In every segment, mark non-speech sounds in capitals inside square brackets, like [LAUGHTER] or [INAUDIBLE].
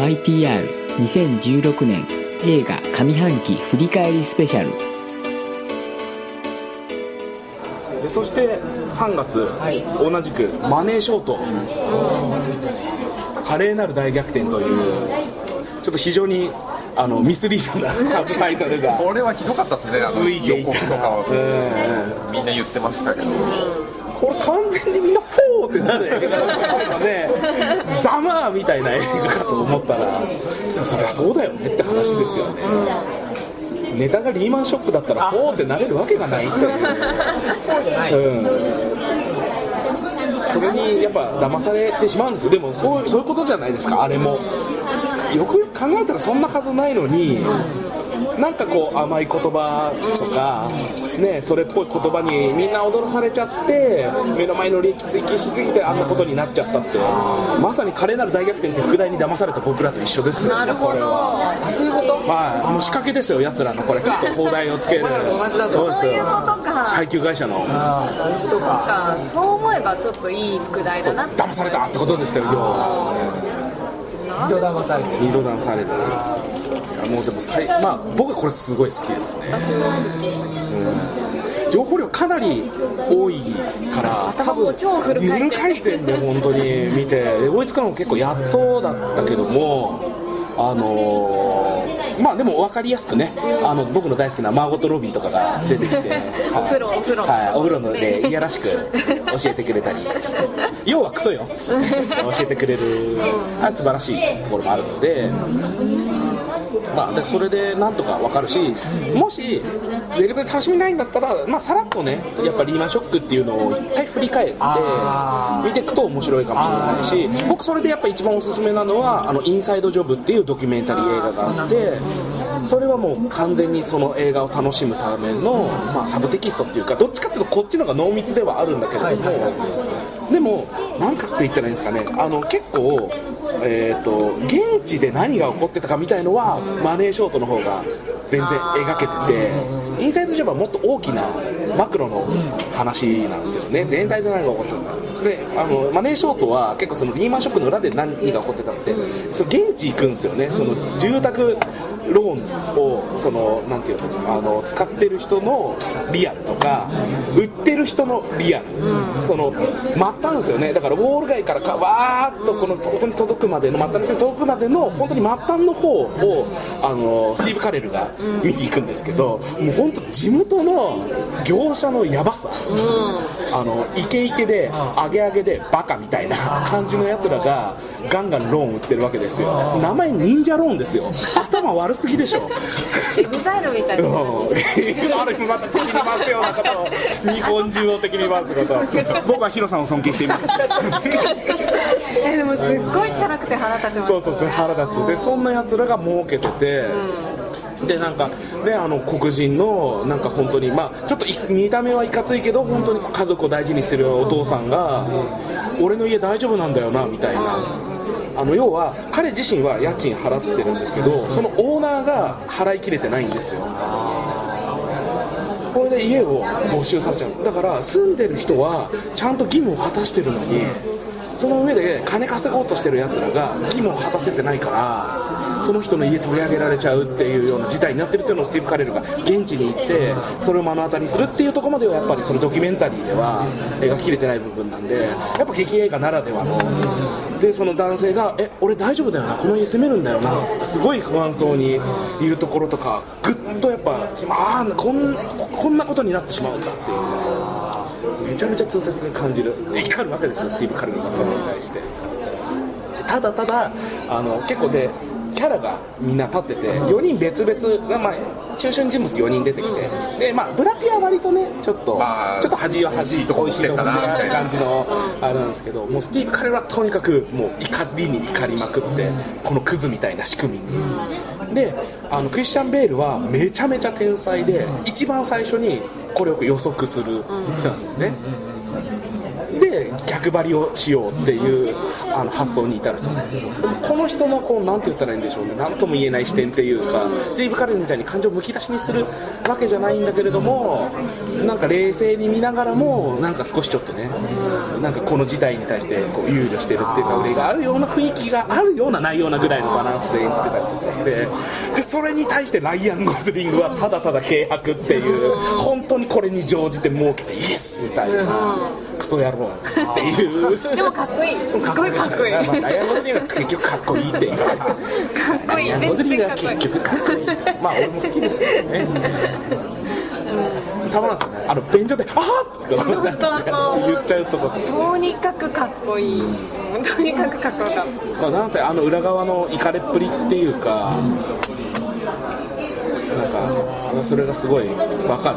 YTR2016 年映画上半期振り返りスペシャル。でそして3月、同じくマネーショート、華麗なる大逆転というちょっと非常にあのミスリードな [LAUGHS] サブタイトルが。これはひどかったですねあの予告とかは。うん。みんな言ってましたけど。これ完全にみんなフォーってなる映画だったのでざまーみたいな映画かと思ったらそりゃそうだよねって話ですよね。ネタがリーマンショックだったらフォーってなれるわけがないって。そうじゃない。うん。それにやっぱ騙されてしまうんですよ。でもそうそういうことじゃないですかあれも。よくよく考えたらそんなはずないのになんかこう甘い言葉とか、ね、それっぽい言葉にみんな踊らされちゃって目の前の利益追求しすぎてあんなことになっちゃったって。まさに華麗なる大逆転って副題に騙された僕らと一緒です。よなるほど。これは。あそういうこと？はい、あの仕掛けですよ、やつらの。これ、ちょっと放題をつける、[LAUGHS] そうですよ。そういうことか。配給会社の、そういうことか。かそう思えばちょっといい副題だなって。騙されたってことですよ、要は。二度騙されてる。二度騙されたんです。よいやもうでもさいまあ僕はこれすごい好きですね、うん。情報量かなり多いから頭も超フル回転。で本当に見てで追いつくのも結構やっとだったけどもあのーまあでも分かりやすくねあの僕の大好きなマーゴット・ロビーとかが出てきて [LAUGHS] お風呂お風呂。はい、お風呂のでいやらしく教えてくれたり。要はクソよ。っつって教えてくれる。あれ素晴らしいところもあるので。まあ、でそれでなんとか分かるし、もしゼリブで楽しみないんだったら、まあ、さらっとね、やっぱリーマンショックっていうのを一回振り返って、見ていくと面白いかもしれないし、僕、それでやっぱ一番おすすめなのは、あのインサイドジョブっていうドキュメンタリー映画があって、それはもう完全にその映画を楽しむための、まあ、サブテキストっていうか、どっちかっていうと、こっちの方が濃密ではあるんだけれども。でも、なんかって言ったらいいんですかね、あの結構、えー、と現地で何が起こってたかみたいのは、マネーショートの方が全然描けてて、インサイドジョブはもっと大きなマクロの話なんですよね、全体で何が起こってるか。であのマネーショートは結構そのリーマンショックの裏で何が起こってたってその現地行くんですよね。その住宅ローンをそのなんていうのあの使ってる人のリアルとか売ってる人のリアル、その末端ですよね。だからウォール街からかわーっとこのここに届くまでの末端の人に届くまでの本当に末端の方をあのスティーブ・カレルが見に行くんですけど、もう本当地元の業者のやばさ、あのイケイケでアゲアゲでバカみたいな感じのやつらがガンガンローン売ってるわけですよ。名前忍者ローンですよ。頭悪すぎでしょ。エグザイルみたいなある日また敵に回すようなこと。を日本中を敵に回すこと。僕はヒロさんを尊敬しています。[LAUGHS] えでもすっごいチャラくて腹立ちます。そうそうそう腹立つ。でそんなやつらが儲けてて、でなんかねあの黒人のなんか本当にまあちょっと見た目はいかついけど本当に家族を大事にするお父さんが、俺の家大丈夫なんだよなみたいな。あの要は彼自身は家賃払ってるんですけどそのオーナーが払いきれてないんですよ。これで家を没収されちゃう。だから住んでる人はちゃんと義務を果たしてるのにその上で金稼ごうとしてるやつらが義務を果たせてないからその人の家取り上げられちゃうっていうような事態になってるっていうのをスティーブ・カレルが現地に行ってそれを目の当たりにするっていうところまではやっぱりそのドキュメンタリーでは描ききれてない部分なんでやっぱ劇映画ならではの。でその男性が「え俺大丈夫だよなこの家住めるんだよな」すごい不安そうに言うところとかぐっとやっぱああこんこんなことになってしまうんだっていう。めちゃめちゃ痛切に感じる。怒るわけですよスティーブ・カレルがそれに対して。ただただあの結構でキャラがみんな立ってて4人別々、まあ、中心人物4人出てきてで、まあ、ブラピは割とねちょっと、まあちょっと恥は恥とこ美味しいとこてったなみたいな感じのあれなんですけどもうスティーブ・カレルはとにかくもう怒りに怒りまくってこのクズみたいな仕組みに。であのクリスチャン・ベールはめちゃめちゃ天才で一番最初にこれを予測する人なんですよねで逆張りをしようっていうあの発想に至る人なんですけど。でもこの人のこうなんて言ったらいいんでしょうね。何とも言えない視点っていうかスティーブ・カレルみたいに感情をむき出しにするわけじゃないんだけれどもなんか冷静に見ながらもなんか少しちょっとねなんかこの事態に対してこう憂慮してるっていうか憂いがあるような雰囲気があるようなないようなぐらいのバランスで演じてたりとかしてでそれに対してライアン・ゴズリングはただただ軽薄っていう本当にこれに乗じて儲けてイエスみたいな。クソ野郎っていう。でもかっこいい。すごいかっこいい。かまあライアン・ゴズリングは結局かっこいいって。いうっこいい。ライアン・ゴズリングは全然結局かっこいい。まあ俺も好きですけどね。たまらんですよねあの便所で「あーって。言っちゃうとことかとにかくかっこいい。うん。とにかくかっこよかった。まあ、なんせあの裏側のイカれっぷりっていうかなんかそれがすごい分かる。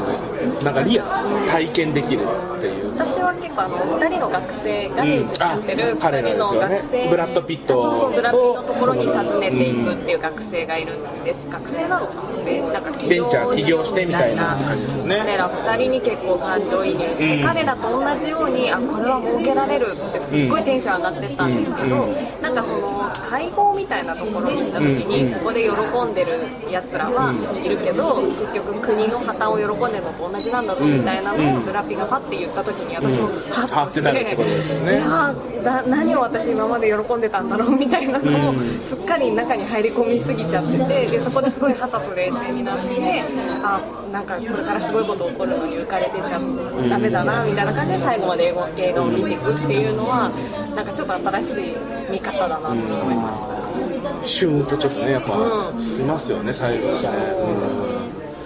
なんかリアル。体験できるっていう私は結構あの2人の学生ガレージやってるうん。あ彼ら2人の学生。ブラッドピット。そうそうブラッドのところにと訪ねていくっていう学生がいるんです。学生なのかな？ベンなんか起ベンチャー業起業してみたいな。感じですよね。彼ら2人に結構感情移入して、彼らと同じようにあこれは儲けられるってすっごいテンション上がってったんですけど、なんかその会合みたいなところに行った時に、ここで喜んでるやつらはいるけど、結局国の破綻を喜んでるのと同じなんだぞみたいなのをブラピがパッて言った時に私もハッとして、なるってことですよね。いやーだ何を私今まで喜んでたんだろうみたいなのをすっかり中に入り込みすぎちゃっててでそこですごい旗と冷静になってあなんかこれからすごいこと起こるのに浮かれてちゃダメだなみたいな感じで最後まで映画を見ていくっていうのはなんかちょっと新しい見方だなと思いました。シュンとちょっとねやっぱしますよね最後はね、う。ん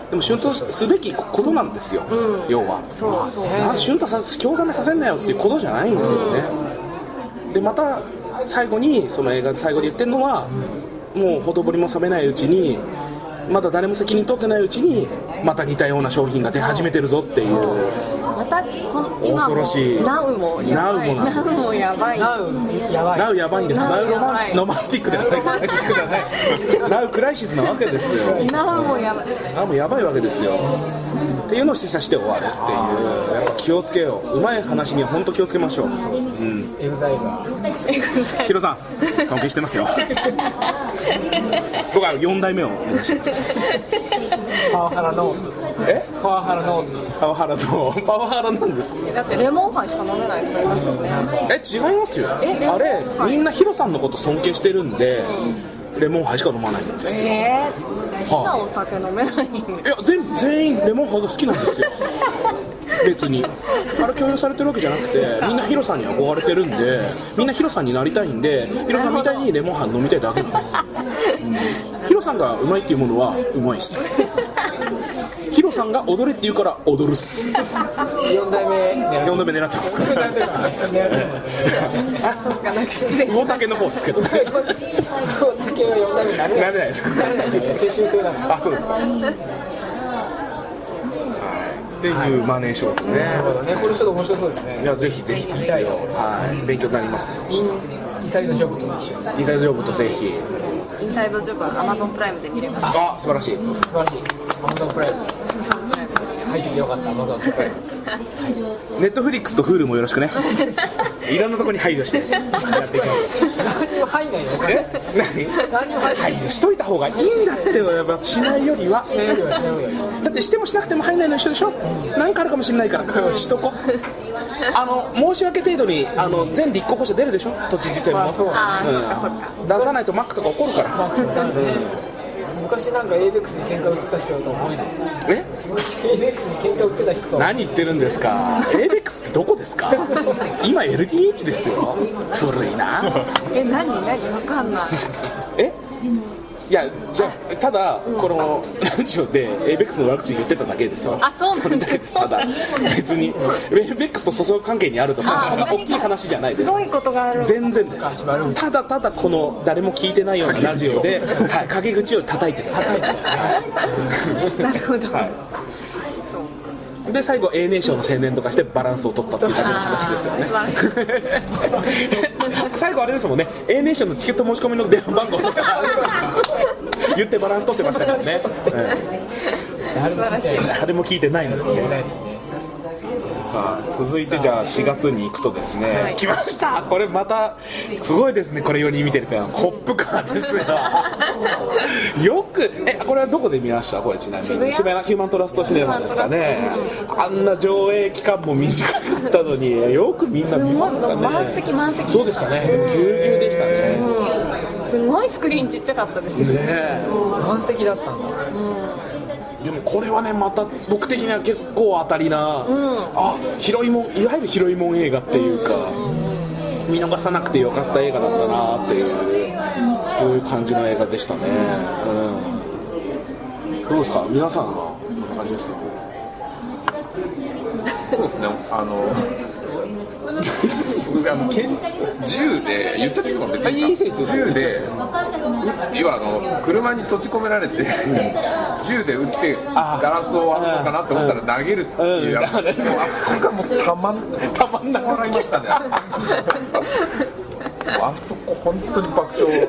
でもシュンとすべきことなんですよ、要は。そうそとさ興ざめさせんなよっていうことじゃないんですよね、でまた最後にその映画で最後で言ってるのはもうほとぼりも冷めないうちにまだ誰も責任取ってないうちにまた似たような商品が出始めてるぞっていう恐ろしい。 now もやばい。 now もやばい。ナウやばい。 now やばいんです。 now ロマンロマンティックではない。 now クライシスなわけですよ。 now もやばい。あもうやばいわけですよっていうのを示唆して終わるっていうやっぱ気をつけよう。うまい話には本当気をつけましょう。うんエグザイル。はヒロさん尊敬してますよ。僕は4代目を目指してます。パワハラノート。え？パワハラノート。パワハラとパワハラなんですか？だってレモンハイしか飲めない人いますよね。え違いますよ。えあれみんなヒロさんのこと尊敬してるんでレモンハイしか飲まないんですよ。えー、好きなお酒飲めないんでいや全全員レモンハイが好きなんですよ。別に。あれ共有されてるわけじゃなくてみんなヒロさんに憧れてるんでみんなヒロさんになりたいんでヒロさんみたいにレモンハイ飲みたいだけなんです、うん。ヒロさんがうまいっていうものはうまいっす。ヒロさんが踊れって言うから踊るっす。4代目狙4度目狙ってます。から狙ってるから。ね狙ってる [LAUGHS] そっかなんか失礼し魚竹の方ですけどねそう竹は4代目になれない。なれない。ですなれないですよね世襲制だからあそうですか。はい。っていうマネーショートね。なるほどね。これちょっと面白そうですね。いやぜひぜひですよ。はい。勉強になりますよ。インサイドジョブと一緒。にインサイドジョブとぜひ。インサイドジョブは Amazon プライムで見れます。あ素晴らしい。素晴らしい。Amazon プライム入っててよかった。プライムネットフリックスと Hulu もよろしくね。[LAUGHS] いろんなところに配慮してやっていきましょう何にも入んないよ。お金え何も入んない配慮しといた方がいいんだってやっぱしないよりは。しないよりはしないよりはだってしてもしなくても入んないの一緒でしょ？何かあるかもしれないから。しとこあの申し訳程度にあの全立候補者出るでしょ？都知事選も、出さないとマックとか怒るから昔なんか ABEX に喧嘩売った人だと思えない。え？昔 ABEX に喧嘩売ってた人と何言ってるんですか？ABEX ってどこですか？今 LDH ですよ。古いな。すえ何？何？わかんない。え？いやじゃあただこのラジオで ABEX の悪口言ってただけですよ。あそうなんだれだけです。ただ別に。ABEX と訴訟関係にあるとかあ大きい話じゃないです。すごいことがある。全然です。ただただこの誰も聞いてないようなラジオではい陰口を叩いてた。叩いて [LAUGHS] なるほど、はいで最後 A ネーションの宣伝とかしてバランスを取ったっていうだけの話ですよね。[LAUGHS] 最後あれですもんね。A ネーションのチケット申し込みの電話番号とか。言ってバランス取ってましたからね、[LAUGHS] 誰も聞いてない誰も聞いてない。のにさあ続いてじゃあ4月に行くとですね、来ました。これまたすごいですね。これ4人見てるというのはコップカーですよ。[LAUGHS] よくえこれはどこで見ました？これちなみに。渋谷？のヒューマントラストシネマですかね。あんな上映期間も短かったのによくみんな見ましたね。満席満席。そうでしたね。ぎゅうぎゅうでしたね。すごいスクリーンちっちゃかったですよ。ねえ。満席だったんだでもこれはねまた僕的には結構当たりな、あ広いもんいわゆる広いもん映画っていうか、見逃さなくてよかった映画だったなっていうそういう感じの映画でしたね、うん、どうですか？皆さんはこんな感じですかそうですね。あの僕あの剣銃で言っちゃっていいのか別にいいですよいいですよ銃で要はあの車に閉じ込められて銃で撃ってガラスを割るのかなと思ったら投げるっていうやつ。もうあそこがもうたまんたまんなく笑いましたね。あそこ本当に爆笑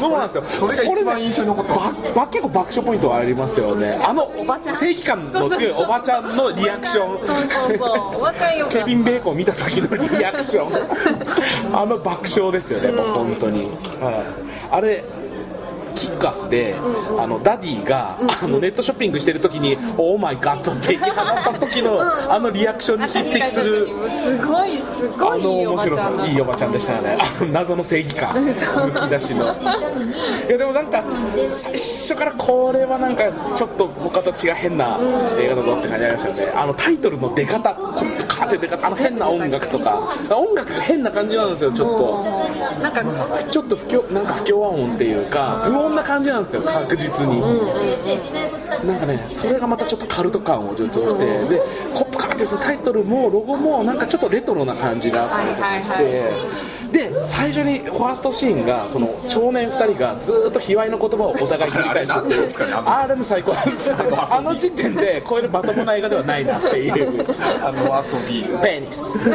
そうなんですよ。それが一番印象に残ってますばば結構爆笑ポイントはありますよね。あのばちゃん。正義感の強いおばちゃんのリアクション。そうそうそう。おばちゃんよかった。ケビン・ベーコン見た時のリアクション。あの爆笑ですよね、やっぱ本当に、はい、あれキックアスで、あのダディが、あのネットショッピングしてる時に「オーマイガッド」って言い放った時の、あのリアクションに匹敵するすごいすごあいいいおばの面白さいいおばちゃんでしたよね。あ [LAUGHS] の謎の正義感。[LAUGHS] むき出しの。いやでもなんか最初からこれはなんかちょっと他と違う変な映画だぞって感じありましたよね。あのタイトルの出方。コップカーって出方。あの変な音楽とか。音楽が変な感じなんですよちょっと。なんかちょっと不協なんか不協和音っていうか不穏な感じなんですよ。確実に、なんかねそれがまたちょっとカルト感を助長して、でコップカーってそのタイトルもロゴもなんかちょっとレトロな感じがあったりとかして、はいはいで最初にファーストシーンがその少年2人がずーっと卑猥な言葉をお互い繰り返す。っていうあれ何ですかねあの。あれも最高なんですよあの時点でこれまともな映画ではないなっていう。あの遊び。ペニス。っ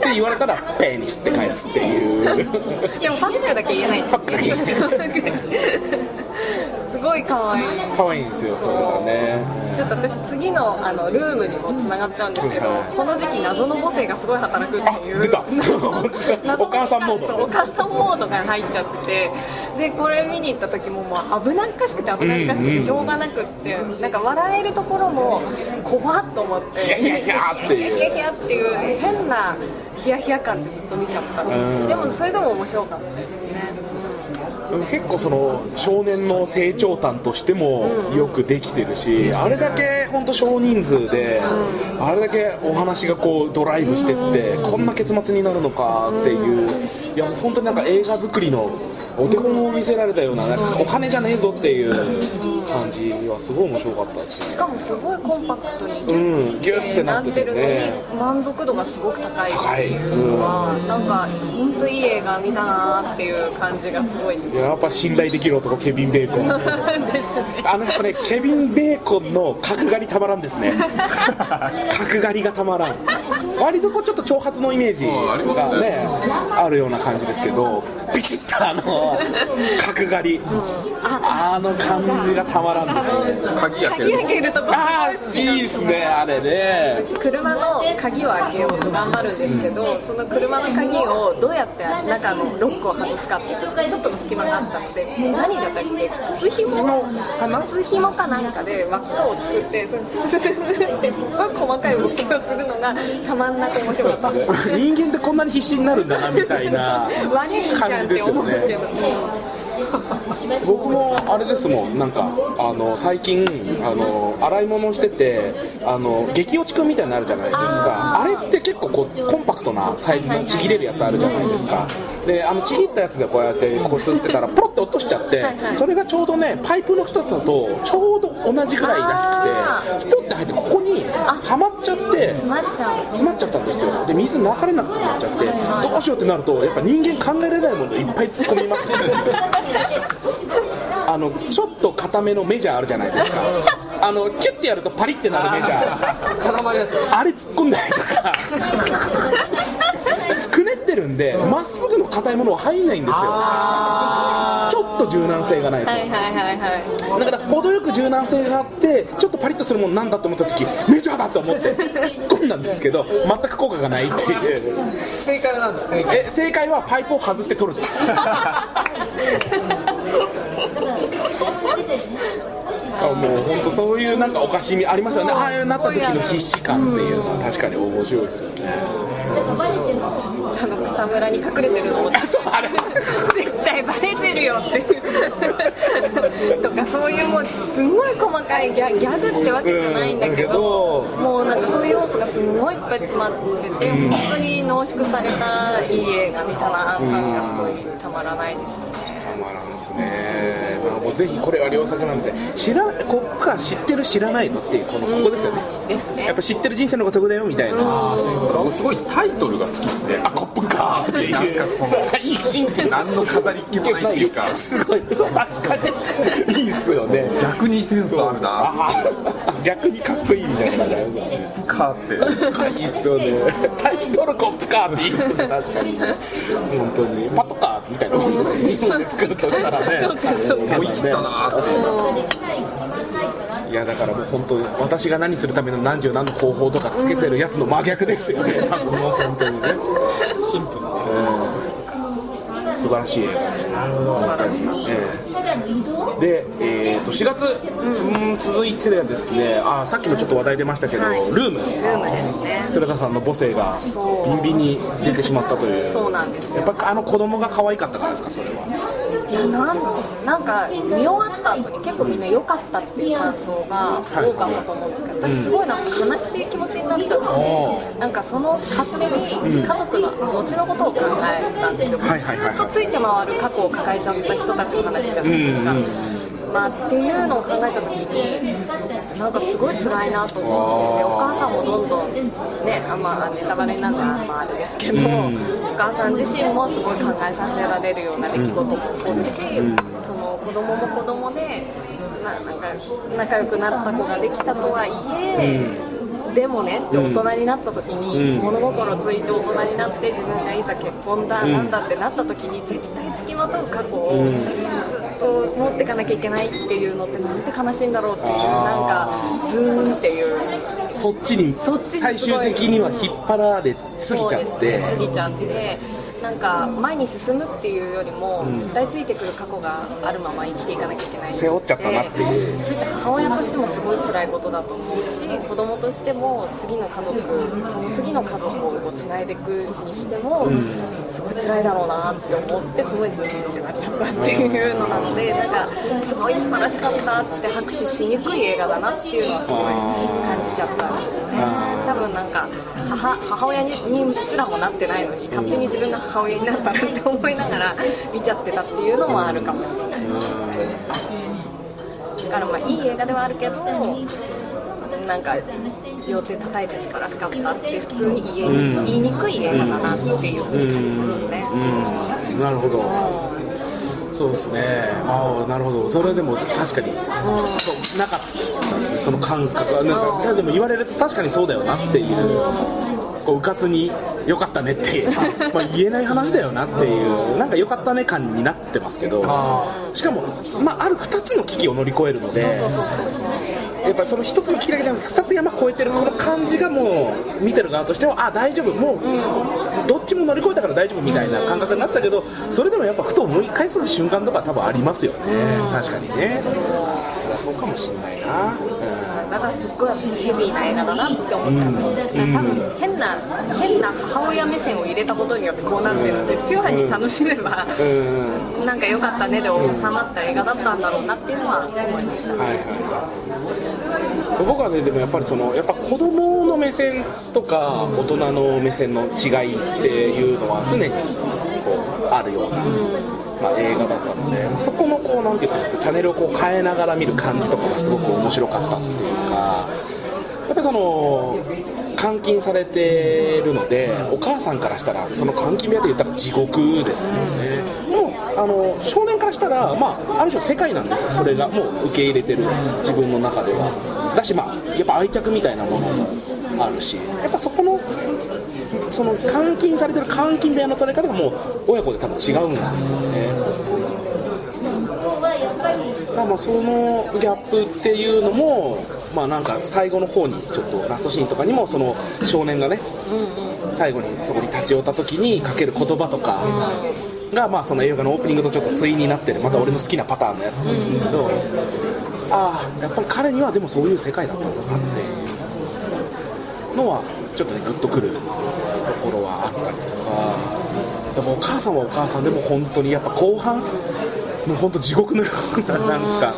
て言われたらペニスって返すっていう。でもファックだけ言えないファックす [LAUGHS] ごい可愛い。可愛いんですよそれがね。ちょっと私次のあのルームにもつながっちゃうんですけど、はい。この時期謎の母性がすごい働くっていう。あ出た。[LAUGHS] お母さんモードお母さんモードが入っちゃってて。でこれ見に行った時ももう危なっかしくて危なっかしくてしょうがなくって、なんか笑えるところも怖っと思って。ヒヤヒヤヒヤっていう。ヒヤヒヤっていう変なヒヤヒヤ感でずっと見ちゃった。ん。でもそれでも面白かったですね結構その少年の成長譚としてもよくできてるし、あれだけ本当少人数で、あれだけお話がこうドライブしてって、こんな結末になるのかっていういやもう本当になんか映画作りのお手本を見せられたようななんかお金じゃねえぞっていう感じはすごい面白かったですね。しかもすごいコンパクトにうんギュッてなっててるのねに満足度がすごく高い。ってい。うのは、なんか本当いい映画見たなーっていう感じがすごいしいややっぱ信頼できる男ケビン・ベーコン。ま [LAUGHS] すですね。あのやっぱねケビン・ベーコンの角刈りたまらんですね。[LAUGHS] 角刈りがたまらん。割とこうちょっと長髪のイメージがね。あるような感じですけどビチッとあの [LAUGHS] 角刈り。あの感じがたまらんですね。鍵開け鍵る開けるとこ。あすごい好あいいきなんですねあれね。車の鍵を開けようと頑張るんですけど、その車の鍵をどうやって中のロックを外すかってちょっとちょっとの隙間があったので何だったっけ？筒紐？かな？筒紐かなんかで輪っかを作ってそのってすっごい細かい動きをするのがたまんなく面白かったです [LAUGHS] 人間ってこんなに必死になるんだなみたいな感じですよね僕もあれですもんなんかあの最近あの洗い物しててあの激落ちくんみたいになるじゃないですか。あれってこうコンパクトなサイズのちぎれるやつあるじゃないですか。であのちぎったやつでこうやってこすってたらポロッと落としちゃってそれがちょうどねパイプの一つだとちょうど同じぐらいらしくてスポッて入ってここにはまっちゃって詰まっちゃっちゃったんですよ。で水流れなくなっちゃってどうしようってなるとやっぱ人間考えられないものいっぱい突っ込みますね。[LAUGHS] あのちょっと固めのメジャーあるじゃないですかあのキュッてやるとパリってなるメジャー。固まりやすいあれ突っ込んだりとか。くねっててるんでまっすぐの硬いものは入んないんですよ。ちょっと柔軟性がないと、はいはいはいはい。だから程よく柔軟性があってちょっとパリッとするものなんだと思った時メジャーだと思って突っ込んだんですけど全く効果がないっていう。正解はなんです正解。え正解はパイプを外して取る。あもう本当そういうなんかおかしみありますよね。ああいうなった時の必死感っていうのは確かに面白いですよね。あの草むらに隠れてるのも。あそうあれ。絶対バレてるよっていう。とかそういうもうすごい細かいギャギャグってわけじゃないんだけど、もうなんかそういう要素がすごいいっぱい詰まってて、本当に濃縮されたいい映画見たな感がすごいたまらないでしたねたまらんですね、まあ、もうぜひこれは良作なんで知らこっから知ってる知らないのっていうこのここですよね、ですね。やっぱ知ってる人生の方が得だよみたいな、僕すごいタイトルが好きっすね。あコップか。っていうなんかそのいいシンプル何の飾りっ気もないっていうか。す。ごい。そう確かに。いいっすよね。逆にセンスあるな。あ逆にかっこいいみたいな感じありますよねかって。いいっすよね。タイトルコップかっていいっすね。確かに。本当に。パトカーみたいなもんですよ。日本で作るとしたらね思い切ったなーって。いやだからもう本当に私が何するための何十何の方法とかつけてるやつの真逆ですよね。多分。もう本当にね。シンプルに、うん、素晴らしい映画でした。本当に、ええ。で、えー、と4月、うん、続いてはですねあさっきもちょっと話題出ましたけど、はい。ルーム。ルームですね。鶴田さんの母性がビンビンに出てしまったという。そうなんですよ。やっぱあの子供が可愛かったからですかそれはなんなんか見終わった後に結構みんな良かったっていう感想が多かったと思うんですけど私すごいなんか悲しい気持ちになっちゃってなんかその勝手に家族の後のことを考えたんですよ。ずっとついて回る過去を抱えちゃった人たちの話じゃないですか。まあ、っていうのを考えた時になんかすごい辛いなと思ってでお母さんもどんどんねあ、まあ、ネタバレになるからまああれですけど、お母さん自身もすごい考えさせられるような出来事も起こるし、その子供も子供でななんか仲良くなった子ができたとはいえ、でもねって大人になった時に、物心ついて大人になって自分がいざ結婚だ、なんだってなった時に絶対付きまとう過去をずっと持っていかなきゃいけないっていうのってなんて悲しいんだろうっていうなんかズーンっていう。そっちに最終的には引っ張られすぎちゃって。過ぎちゃってなんか前に進むっていうよりも、絶対ついてくる過去があるまま生きていかなきゃいけない背負っちゃったなっていう。そういった母親としてもすごい辛いことだと思うし子供としても次の家族その次の家族をこうつないでいくにしても、すごい辛いだろうなって思ってすごいズーンってなっちゃったっていうのなのでなんかすごい素晴らしかったって拍手しにくい映画だなっていうのはすごい感じちゃったんですよね。多分なんか母母親にすらもなってないのに勝手に自分が母親になったらって思いながら [LAUGHS] 見ちゃってたっていうのもあるかも。しれないだからまあいい映画ではあるけどなんか両手叩いて素晴らしかったって普通に言えに、言いにくい映画だなっていうふうに感じましたね、なるほど。そうですね。ああなるほど。それでも確かに、なかったですね。その感覚は。なんかでも言われると確かにそうだよなっていう。こううかつに良かったねってまあ言えない話だよなっていうなんか良かったね感になってますけどしかも、まあ、ある2つの危機を乗り越えるのでやっぱその一つの危機だけじゃなくて2つ山越えてるこの感じがもう見てる側としてはあ大丈夫もうどっちも乗り越えたから大丈夫みたいな感覚になったけどそれでもやっぱふと思い返す瞬間とか多分ありますよね。確かにねそうかもしんないな、だからすっごい私ヘビーな映画だなって思っちゃう。ん。です、多分変な変な母親目線を入れたことによってこうなってるのでピュアに楽しめば、なんか良かったねで収まった映画だったんだろうなっていうのは思いました、はいはいはい。僕はねでもやっぱりそのやっぱ子供の目線とか大人の目線の違いっていうのは常にこうあるような、まあ、映画だったのでそこのこうなんていうかチャンネルをこう変えながら見る感じとかがすごく面白かったっていうかやっぱりその監禁されてるのでお母さんからしたらその監禁部屋で言ったら地獄ですよね。もうあの少年からしたら、まあ、ある種世界なんですそれがもう受け入れてる自分の中では。だしまあやっぱ愛着みたいなものもあるしやっぱそこのその監禁されてる監禁部屋の取れ方がもう親子で多分違うんですよね。だからまあそのギャップっていうのもまあなんか最後の方にちょっとラストシーンとかにもその少年がね最後にそこに立ち寄った時にかける言葉とかがまあその映画のオープニングとちょっと対になってるまた俺の好きなパターンのやつなんですけどああやっぱり彼にはでもそういう世界だったんだなってのはちょっとねグッとくるところはあったりとかでもお母さんはお母さんでも本当にやっぱ後半もう本当地獄のようななんか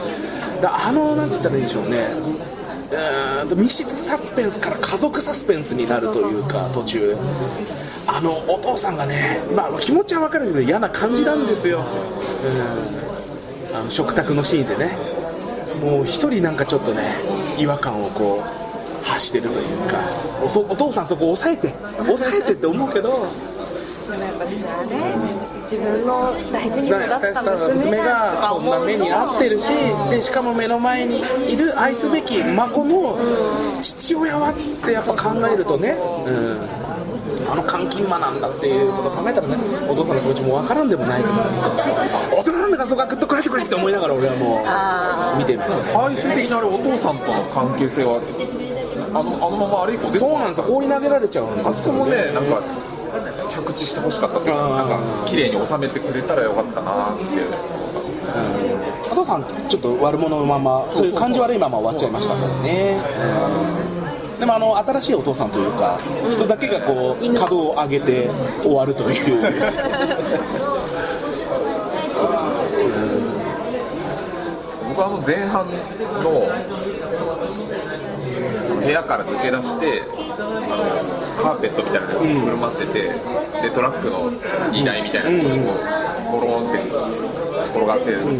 だあのなんて言ったらいいんでしょうね。うんと密室サスペンスから家族サスペンスになるというか途中。あのお父さんがね、まあ、気持ちは分かるけど嫌な感じなんですよ、うん、あの食卓のシーンでね。もう一人なんかちょっとね違和感をこう発してるというかおそお父さんそこ抑えて抑えてって思うけどでもやっぱそれはね自分の大事に育だった娘娘がそんな目に遭ってるしでしかも目の前にいる愛すべき孫の父親はってやっぱ考えるとね、うん、あの監禁魔なんだっていうことを考えたらねお父さんの気持ちもわからんでもないけど大人なんだからそこはグッとこらえてくれって思いながら俺はもう見てました最終的にあれお父さんとの関係性はあのあのままあれ以降出てそうなんですよ。放り投げられちゃうんですよあそこもねなんか着地してほしかったっていうかなんか綺麗に収めてくれたらよかったなって思いますねお父さんちょっと悪者のままそういう感じ悪いまま終わっちゃいましたからね、うん。でもあの新しいお父さんというか人だけがこう株を上げて終わるという。[LAUGHS] 僕はあの前半の部屋から抜け出してあのカーペットみたいなのがくるまってて、でトラックの荷台みたいなのがこうボロンって転がってる、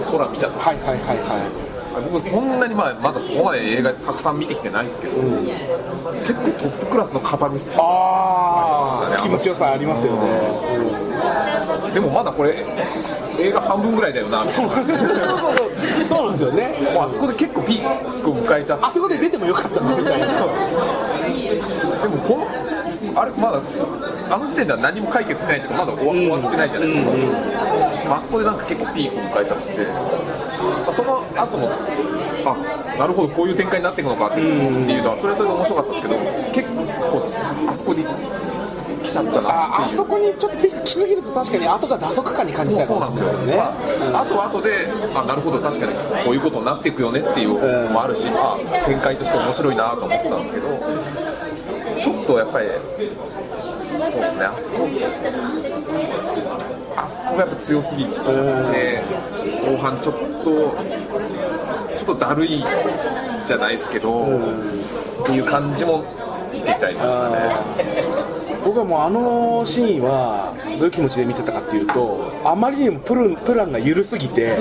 そ空見たと。はいはいはいはい。僕そんなにまあまだそこまで映画たくさん見てきてないですけど、結構トップクラスの語る質ああ気持ちよさありますよね、でもまだこれ映画半分ぐらいだよなみたいなそうなんですよね。もうあそこで結構ピークを迎えちゃって。あそこで出てもよかったなみたいな。でもこのあれまだあの時点では何も解決してないっていうかまだ終わ,、終わってないじゃないですか、あそこでなんか結構ピークを迎えちゃって。その後もあなるほどこういう展開になっていくのかっていうのはそれはそれで面白かったですけど結構あそこに来ちゃったなああそこにちょっとピーク来すぎると確かに後が打足感に感じちゃうかもしれないですよね。まあ、あとは後であなるほど確かにこういうことになっていくよねっていうのもあるし、まあ、展開として面白いなと思ったんですけどちょっとやっぱりそうですねあそこあそこがやっぱ強すぎちゃって後半ちょっとちょっとだるいじゃないですけどっていう感じも出ちゃいましたね。僕はもうあのシーンはどういう気持ちで見てたかっていうとあまりにもプルプランが緩すぎて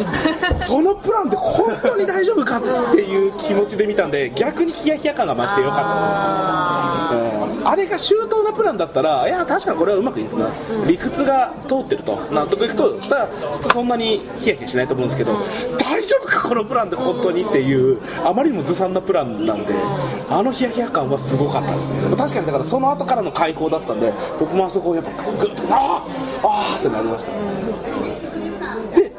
そのプランで本当に大丈夫かっていう気持ちで見たんで逆にヒヤヒヤ感が増してよかったんです、うん、あれが周到なプランだったらいや確かにこれはうまくいくな、理屈が通ってると。納得いくとしたらそんなにヒヤヒヤしないと思うんですけど、大丈夫かこのプランで本当にっていうあまりにもずさんなプランなんであのヒヤヒヤ感はすごかったですね。確かにだからその後からの解放だったんで僕もあそこやっぱグッとあーあーってなりました。で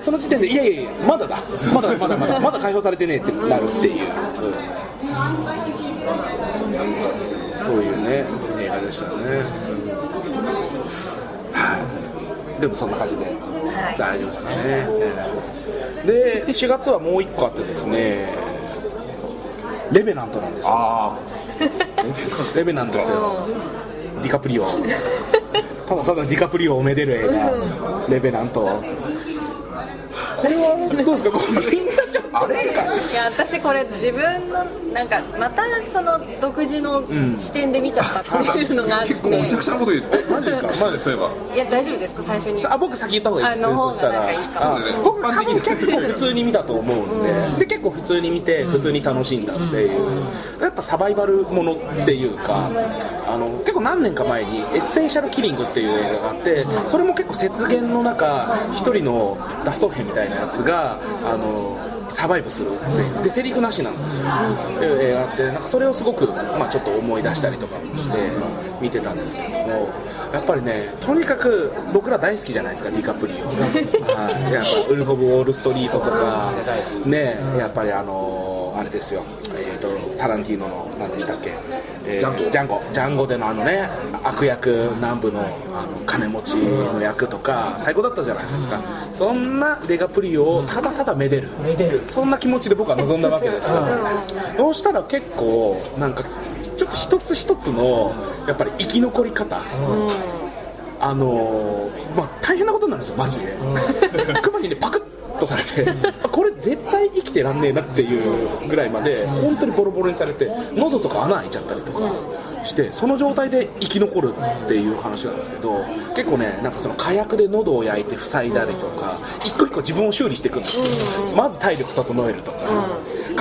その時点でいやいやいやまだだ。まだまだまだまだ解放されてねえってなるっていう、うん。そういうね映画でしたね。はい。でもそんな感じで大丈夫ですかね、ええ。で4月はもう1個あってですねレベナントなんです。よあ。[LAUGHS] レベナントですよ。ディカプリオ。[LAUGHS] ただただディカプリオをめでる映画レベナントこれはどうですか？こうみんなちょっと。あれいや私これ自分のなんかまたその独自の視点で見ちゃったっていうのがあって、結構むちゃくちゃなこと言ってマジですか？マジでそういえばいや大丈夫ですか？最初に。さあ僕先言った方がいいですねそしたら。僕多分結構普通に見たと思うんで,、で結構普通に見て普通に楽しんだっていう、やっぱサバイバルものっていうかあの結構何年か前に「エッセンシャルキリング」っていう映画があってそれも結構雪原の中一人の脱走兵みたいなやつがあのサバイブする。でセリフなしなんですよ、っていう映画って。なんかそれをすごく、まあ、ちょっと思い出したりとかもして見てたんですけれども。やっぱりねとにかく僕ら大好きじゃないですかディカプリオ、はい、やっぱウルフ・オブ・ウォール・ストリートとか。ね。やっぱりあのあれですよ、えーと、タランティーノの何でしたっけ、えー、ジャンゴジャンゴジャンゴでのあのね悪役南部のあの金持ちの役とか最高だったじゃないですか、そんなデカプリオをただただめでる。めでる。そんな気持ちで僕は望んだわけですよ。そうしたら結構なんかちょっと一つ一つのやっぱり生き残り方、あのーまあ大変なことになるんですよマジで、[LAUGHS] クマにねパクッとされてこれ絶対生きてらんねえなっていうぐらいまで本当にボロボロにされて喉とか穴開いちゃったりとかしてその状態で生き残るっていう話なんですけど結構ねなんかその火薬で喉を焼いて塞いだりとか一個一個自分を修理していくんですよ。まず体力整えるとか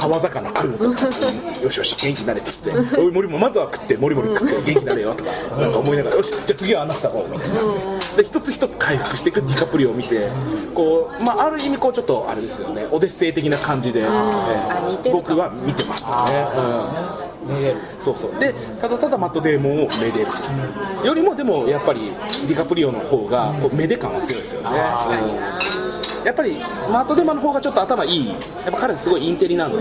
川魚食うとか。[LAUGHS] よしよし元気になれっつって。おい森もまずは食って森森食って [LAUGHS] 元気になれよとかなんか思いながらよしじゃあ次は穴塞ごうみたいな。で一つ一つ回復していくディカプリオを見てこう、まあ、ある意味こうちょっとあれですよね。オデッセイ的な感じで、えー僕は見てましたね、うん、めでる。そうそう。でただただマット・デーモンをめでる。よりもでもやっぱりディカプリオの方がこうめで感は強いですよね、うんやっぱりマット・デーモンの方がちょっと頭いい。やっぱ彼すごいインテリなんで、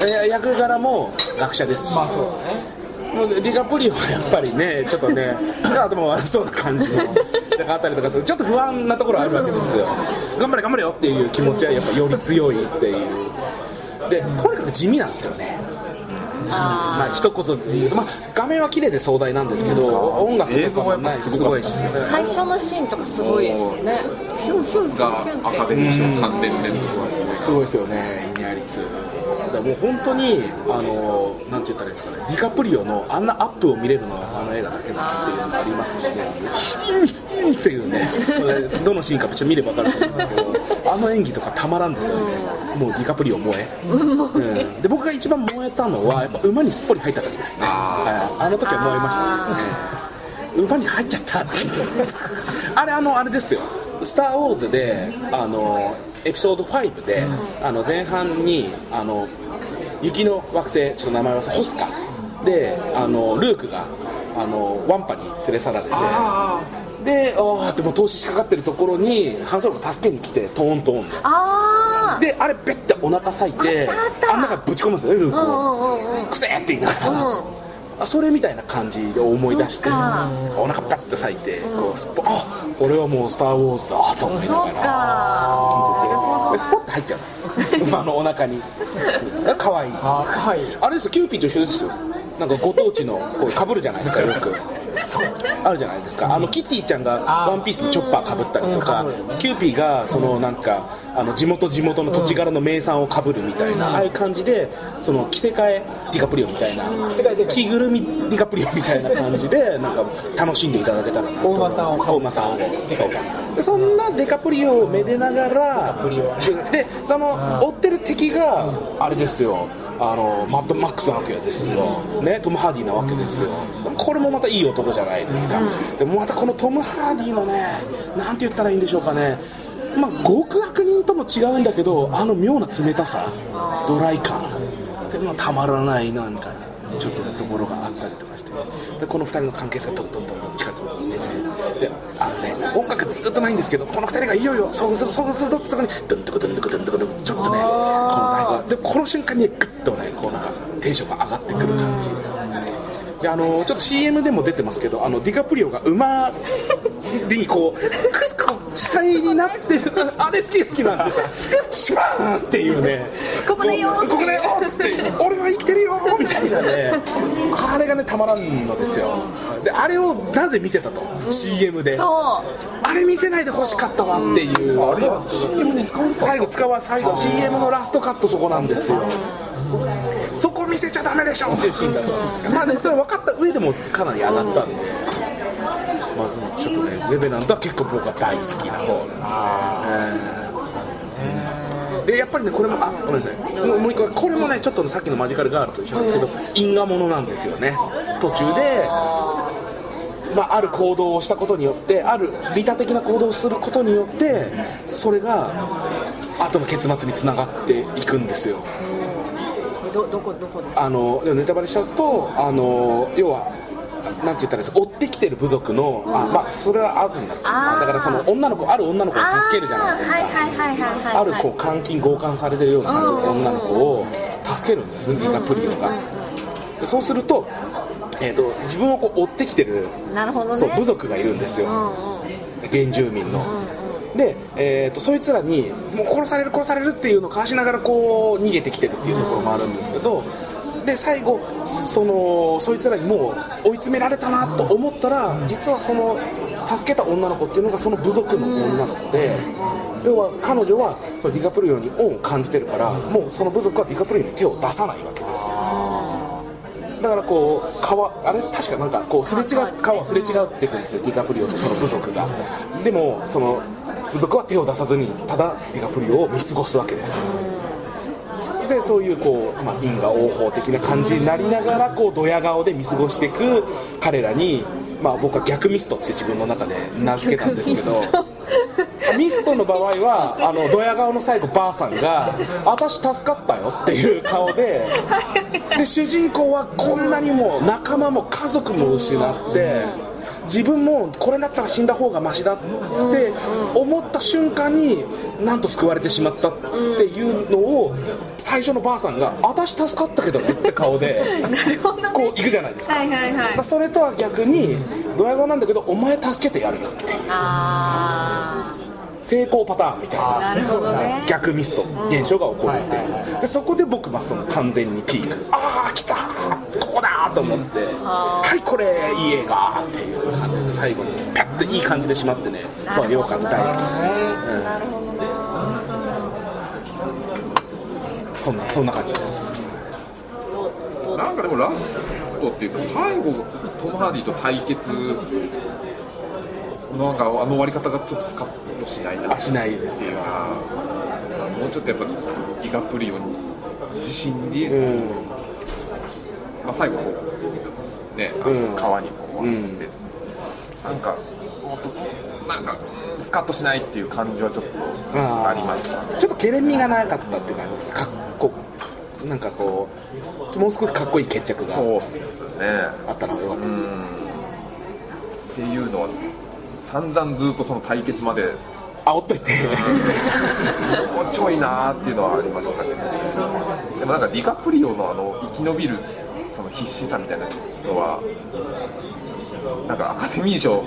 え役柄も学者ですし、まあそうだね。もうディカプリオはやっぱりねちょっとね [LAUGHS] 頭悪そうな感じのなんかあったりとかする。ちょっと不安なところあるわけですよ。頑張れ頑張れよっていう気持ちはやっぱより強いっていう。でとにかく地味なんですよねし、まあ一言で言うと、まあ、画面は綺麗で壮大なんですけど、音楽とかもないすごいし、最初のシーンとかすごいですよね。さすがアカデミー賞3点連続はすごいすごいですよね。イニアリ2らもう本当にあのなんて言ったらいいですかねディカプリオのあんなアップを見れるのはあの映画だけだなっていうのもありますし、ね、っていうね、どのシーンか見れば分かると思うんですけど、あの演技とかたまらんですよね、もうディカプリオ燃え、うん、で僕が一番燃えたのは、やっぱ馬にすっぽり入った時ですね、あ,、あの時は燃えましたね、馬に入っちゃったあれ、あの、あれですよ、スター・ウォーズで、あのエピソード5で、あの前半に、あの雪の惑星ちょっと名前忘れホスカ。であのルークがあのワンパに連れ去られて。であーってもう投資しかかってるところにハンソロが助けに来てトーントーン。であであれベッてお腹裂いてあん中ぶち込むんですよねルークを。くせーって言いながら、あそれみたいな感じで思い出して。お腹パッて裂いて、こうスポあこれはもう「スター・ウォーズ」だと思いながら。スポッて入っちゃうんです。[LAUGHS] 馬のお腹に。かわいい。あーかわい。いあれですよキューピーと一緒ですよ。なんかご当地のこうかぶるじゃないですかよく。あるじゃないですか。あのキティちゃんがワンピースのチョッパーかぶったりとか、キューピーがそのなんかあの地元地元の土地柄の名産をかぶるみたいな、ああいう感じでその着せ替えディカプリオみたいな着ぐるみディカプリオみたいな感じでなんか楽しんでいただけたらなと大馬さんを大馬さんをでそんなデカプリオをめでながらでその追ってる敵があれですよ。あのマッドマックスなわけですよ、ね、トム・ハーディなわけですよ。これもまたいい男じゃないですか、でもまたこのトム・ハーディのねなんて言ったらいいんでしょうかねまあ極悪人とも違うんだけどあの妙な冷たさドライ感でもたまらないなんかちょっとねところがあったりとかして。でこの2人の関係性がどんどんどんどん近づいてってであのね音楽ずっとないんですけどこの2人がいよいよ遭遇する遭遇するとってとこにドンドコドンドコドンドコドンちょっとねこの大がでこの瞬間にグッとねこうなんかテンションが上がってくる感じであのちょっと CM でも出てますけどあのディカプリオが馬にこうくこう死体になってるあれ好き好きなんでさシュバーンっていうねここでよここでよっつって俺は生きてるよみたいなねあれがねたまらんのですよであれをなぜ見せたと CM でそあれ見せないで欲しかったわっていうあれは CM に使うんですか最後使わ最後 CM のラストカットそこなんですよそこ見せちゃダメでしょっていうシーンだったまあでもそれ分かった上でもかなり上がったんでまずちょっとねウェベナントは結構僕は大好きな方なんですね。でやっぱりねこれもあごめんなさいもうもう一個これもねちょっとさっきのマジカルガールと一緒なんですけど因果ものなんですよね。途中でまあ、ある行動をしたことによってある利他的な行動をすることによってそれが後の結末につながっていくんですよ。どどこどこあのネタバレしちゃうとあの要はなんて言ったら追ってきてる部族の、あまあそれはあるんだだからその女の子ある女の子を助けるじゃないですか。あるこう監禁強姦されてるような感じの女の子を助けるんですねディカプリオが。でそうすると,、えー、と自分をこう追ってきてるなるほどね。そう部族がいるんですよ、うんうん。原住民の、で、えー、とそいつらにもう殺される殺されるっていうのをかわしながらこう逃げてきてるっていうところもあるんですけど、で最後そのそいつらにもう追い詰められたなと思ったら実はその助けた女の子っていうのがその部族の女の子で、要は彼女はそのディカプリオに恩を感じてるからもうその部族はディカプリオに手を出さないわけですだからこう川あれ？確かなんかこうすれ違う川すれ違うっていくんですよディカプリオとその部族が。でもその部族は手を出さずにただディカプリオを見過ごすわけですよ。でそういうこう、まあ、因果応報的な感じになりながらこうドヤ顔で見過ごしていく彼らに、まあ、僕は逆ミストって自分の中で名付けたんですけどミスト。の場合はあのドヤ顔の最後ばあさんが「私助かったよ」っていう顔でで主人公はこんなにも仲間も家族も失って自分もこれだったら死んだ方がマシだって思った瞬間になんと救われてしまったっていうのを最初のばあさんが「私助かったけどね」って顔で [LAUGHS] こう行くじゃないですか。それとは逆にドヤ顔なんだけどお前助けてやるよっていう。あ成功パターンみたいな。逆ミスト現象が起こるっていう。でそこで僕はその完全にピーク。ああ来たここだと思ってはいこれいい映画っていう感じで最後にパッといい感じでしまってねまあよかった大好きです。なるほどねそんなそんな感じです。なんかでもラストっていうか最後トム・ハーディと対決なんかあの終わり方がちょっとスカッとしないな。あしないですよもうちょっとやっぱディカプリオに自信で、うんまあ、最後こうねあのうん。川にこうつって、なんかもっとなんかうんスカッとしないっていう感じはちょっとありました。ちょっとケレン味がなかったっていう感じですかかっこなんかこうもう少しかっこいい決着がそうっすね。あったらよかったとっていうのは散々ずっとその対決まで煽っといて。もう [LAUGHS] ちょいなーっていうのはありましたけど。でもなんかディカプリオのあの生き延びるその必死さみたいなのはなんかアカデミー賞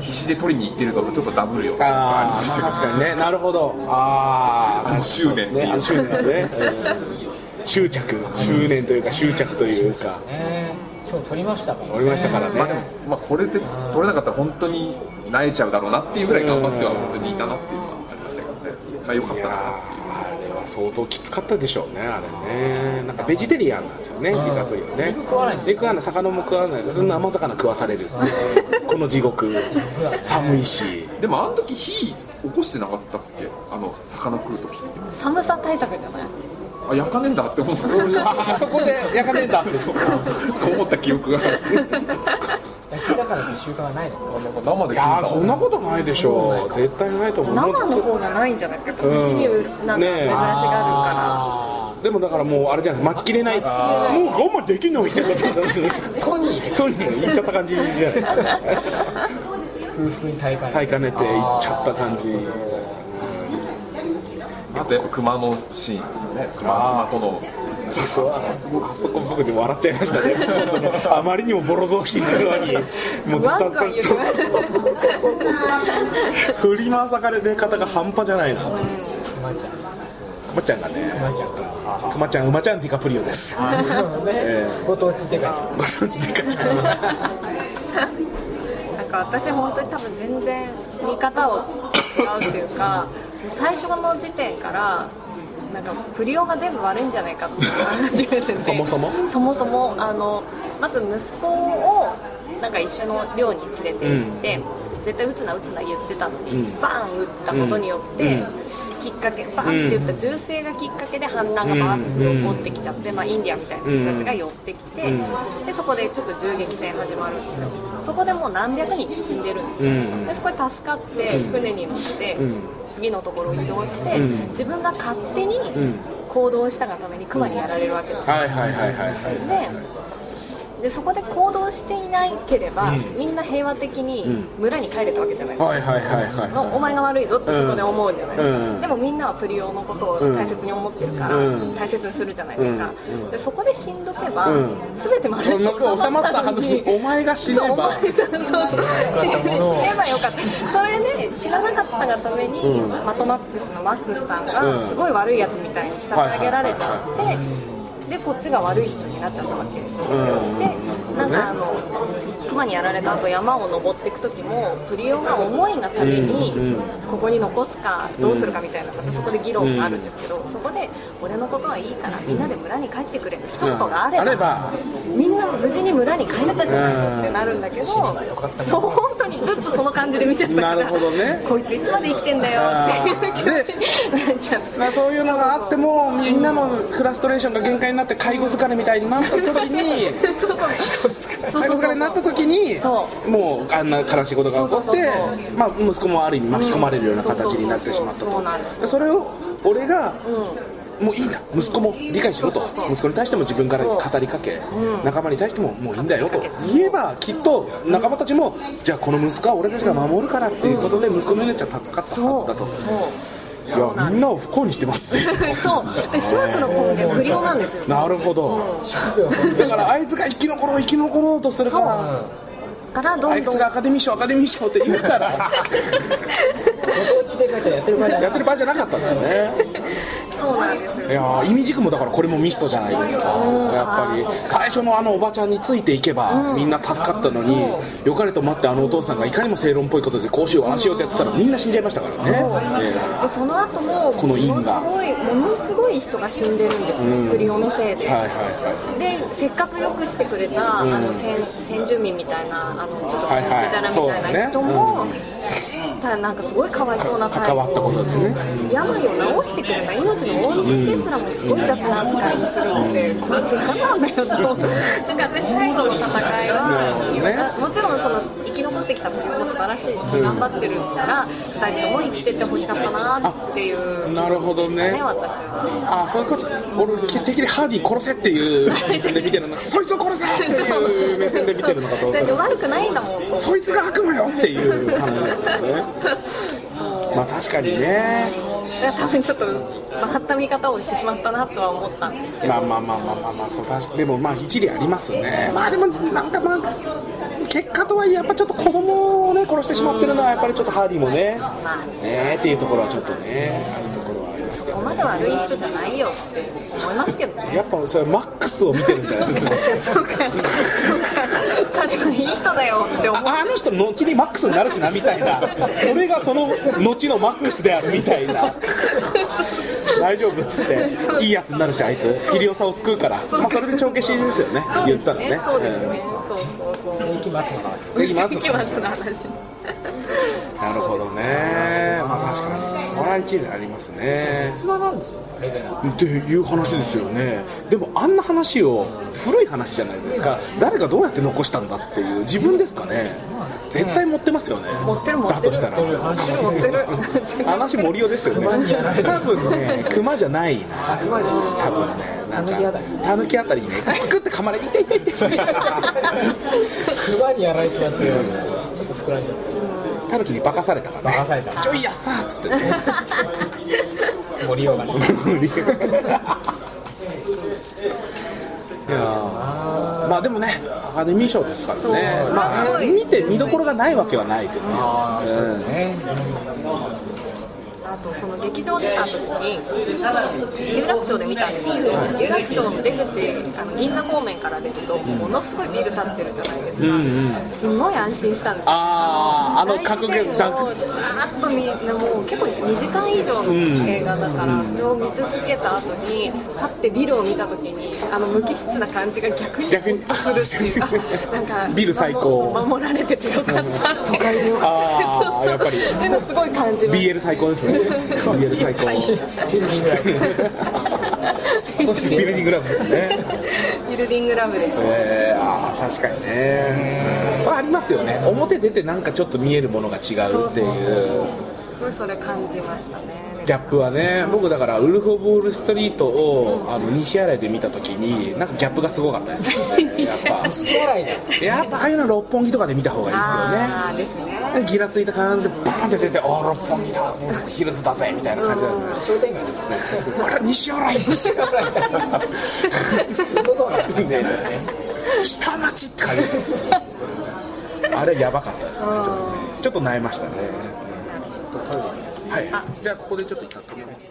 必死で取りに行ってるのとちょっとダブルよありあ確かにね。[LAUGHS] なるほど。ああ執念。っていうねあの執念ね、うん執着執念というか執着というか。ね賞取りましたからおりましたからね、まあでも、まあ、これで取れなかったら本当に萎えちゃうだろうなっていうぐらい頑張っては本当にいたなっていうのはありましたけどね。まあよかったなあれは相当きつかったでしょうねあれね。なんかベジテリアンなんですよねディカプリオね。肉食わないんだ。肉食わない魚も食わない。生魚食わされる。この地獄。寒いし。でもあの時火起こしてなかったっけ？あの魚食う時って。寒さ対策じゃない？あ焼かねえんだって思った。あ [LAUGHS] そこで焼かねえんだって。そう。思った記憶が。焼き魚って習慣がないの。生でいやそんなことないでしょう。絶対ないと思う。生の方がないんじゃないですか？やっぱ刺身なんか珍しがあるあでもだからもうあれじゃない。待ちきれないもう我慢できないってことなんですよーとにかくとにかく言っちゃった感じじゃないですか。空腹に耐えかね耐えかねて言っちゃった感じ。あとやっぱ熊のシーンですよね。熊熊とのそうそうあそこあそこ僕でも笑っちゃいましたね。本当ねあまりにもボロ雑巾のように。もうずたそうそうそうそうそう振り回され方が半端じゃないなと。熊ちゃん。くまちゃんがね。熊ちゃん。くまちゃんうまちゃんディカプリオです。あそうね。ご当地デカちゃん。ご存知デカちゃん。なんか私本当に多分全然見方を違うっていうかもう最初の時点からなんかプリオが全部悪いんじゃないかって思い始めてて [LAUGHS] そもそも？そもそも。あのまず息子をなんか一緒の寮に連れて行って、絶対撃つな撃つな言ってたのに、バーン撃ったことによって、きっかけバーって言った銃声がきっかけで反乱がバーッと起こってきちゃって、まあ、インディアンみたいな人たちが寄ってきて、でそこでちょっと銃撃戦始まるんですよ。そこでもう何百人って死んでるんですよ、でそこで助かって船に乗って、次のところを移動して、自分が勝手に行動したがために熊にやられるわけですよ。はいはいはいはいはい。ででそこで行動していなければ、みんな平和的に村に帰れたわけじゃないですか、はいはいはいはいのお前が悪いぞってそこで思うじゃないですか、うん。でもみんなはプリオのことを大切に思ってるから、うん。大切にするじゃないですか、でそこで死んどけば、うん。全て丸なんか収まったはずにお前が死ねば。そう死ねばよかった。それで知らなかったがために、マトマックスのマックスさんがうん。すごい悪いやつみたいに慕ってあげられちゃって、でこっちが悪い人になっちゃったわけ。ですよ、でなんかあの熊にやられた後山を登っていく時もプリオが思いがためにここに残すかどうするかみたいなまたそこで議論があるんですけど、そこで俺のことはいいからみんなで村に帰ってくれの一言があれば,、あれば。みんな無事に村に帰れたじゃないのってなるんだけど、そう本当にずっとその感じで見ちゃったからなるほどね。こいついつまで生きてんだよっていう気持ちになっちゃって。まあ、そういうのがあってもみんなのフラストレーションが限界になって介護疲れみたいになった時に介護疲れになった時にそもうあんな悲しいことが起こってまあ息子もある意味巻き込まれるような形になってしまったと。でそれを俺が、もういいんだ。息子も理解しろと。息子に対しても自分から語りかけ仲間に対してももういいんだよと。言えばきっと仲間たちもじゃあこの息子は俺たちが守るからっていうことで息子の命は助かったはずだといやみんなを不幸にしてます [LAUGHS] そう。で主役の根源不良なんですよ。なるほど、だからあいつが生き残ろう生き残ろうとするからからどんどん。あいつがアカデミー賞アカデミー賞って言うから [LAUGHS] ご当地でガチャやってる場合じゃやってる場合じゃなかったんだよね。そうなんですよ。いやー意味軸もだからこれもミストじゃないですか。やっぱり最初のあのおばちゃんについていけばみんな助かったのによかれと思ってあのお父さんがいかにも正論っぽいことでこうしようああしようってやってたらみんな死んじゃいましたからね。えでその後もこの因ものすがごいものすごい人が死んでるんですよ、不良のせいで、えはいはいはでせっかくよくしてくれた、あの先先住民みたいなあのちょっとはいはい。じゃらみたいな人も、ただなん。かすごいかわいそうな最後関わったことですね。病を治してくれた命の恩人ですらもすごい雑な扱いにするので、こいつ何なんだよとだから私最後の戦いは、もちろんその生き残ってきたプリオも素晴らしいし、頑張ってるから2人とも生きてってほしかったなっていうなるほどね。気持ちでしたね私は。あそういうこと俺敵にハーディー殺せっていう目線で見てるのそいつを殺せっていう目線で見てるのかと思ってたら悪くないんだもん。そいつが悪魔よっていう話ですよね。まあ確かにね。多分ちょっと曲がった見方をしてしまったなとは思ったんですけど、まあまあまあまあまあまあそう確かでもまあ一理ありますね。まあでもなんかまあ結果とはいえやっぱちょっと子供をね殺してしまってるのはやっぱりちょっとハーディーもねまあねえっていうところはちょっとねあるところはありますけど。ここまで悪い人じゃないよって思いますけどね。やっぱそれマックスを見てるんじゃないですか。そうか。彼はいい人だよって思う。ああの人後にマックスになるしなみたいな。それがその後のマックスであるみたいな。大丈夫っつって。いいやつになるしあいつ。フィリオサを救うから。まあそれで帳消しですよね。言ったらね。ねそうですねそうそうそう。世紀末の話。世紀末の話。なるほどね。まあ確かに。それは一理ありますね。実話なんですよレベナっていう話ですよね。でもあんな話を古い話じゃないですか。誰がどうやって残したんだっていう自分ですかね絶対持ってますよね。持ってる持ってる。だとしたら。持ってる [LAUGHS] 話森尾ですよね。多分ね熊じゃないな。熊じゃない。多分ねなんかたりタヌキあたりにねクッて噛まれ痛い痛い痛い。熊にやられちまってよちょっと膨らんじゃって。タヌキに化かされたからね化かされた。ちょいやっさーっつって。ね森尾がね [LAUGHS] [LAUGHS] いやーまあでもねアカデミー賞ですからね。まあ見て見どころがないわけはないですよ、あとその劇場出た時に有楽町で見たんですけど有楽町の出口あの銀座方面から出るとものすごいビル立ってるじゃないですか、すごい安心したんですよ。あああの格言だもうずーっっと見もう結構2時間以上の映画だから、それを見続けた後にパッてビルを見た時にあの無機質な感じが逆に逆にするなんかビル最高。守守られててよかったってあーやっぱり。[LAUGHS] すごい感じ BL 最高ですね BL 最高ビルディングライブビルディングラブですね。ビルディングラブでしたえー、あー確かにね。それありますよね。表出てなんかちょっと見えるものが違うっていう。すごいそれ感じましたねギャップはね僕だからウルフ・オブ・ウォール・ストリートをあの西新井で見た時になんかギャップがすごかったです。[LAUGHS] よねやっぱ。西洗いでやっぱああいうの六本木とかで見た方がいいですよね。ああですね。ギラついた感じでバーンって出て「ああ六本木だ。ヒルズだぜ」みたいな感じなんで、ね、商店街ですね。あれ西新井。西新どこなんだ井。[LAUGHS] ね下町って感じ [LAUGHS] あれやばかったですね。ちょっとねちょっと萎えましたねはい。じゃあここでちょっと一旦止めます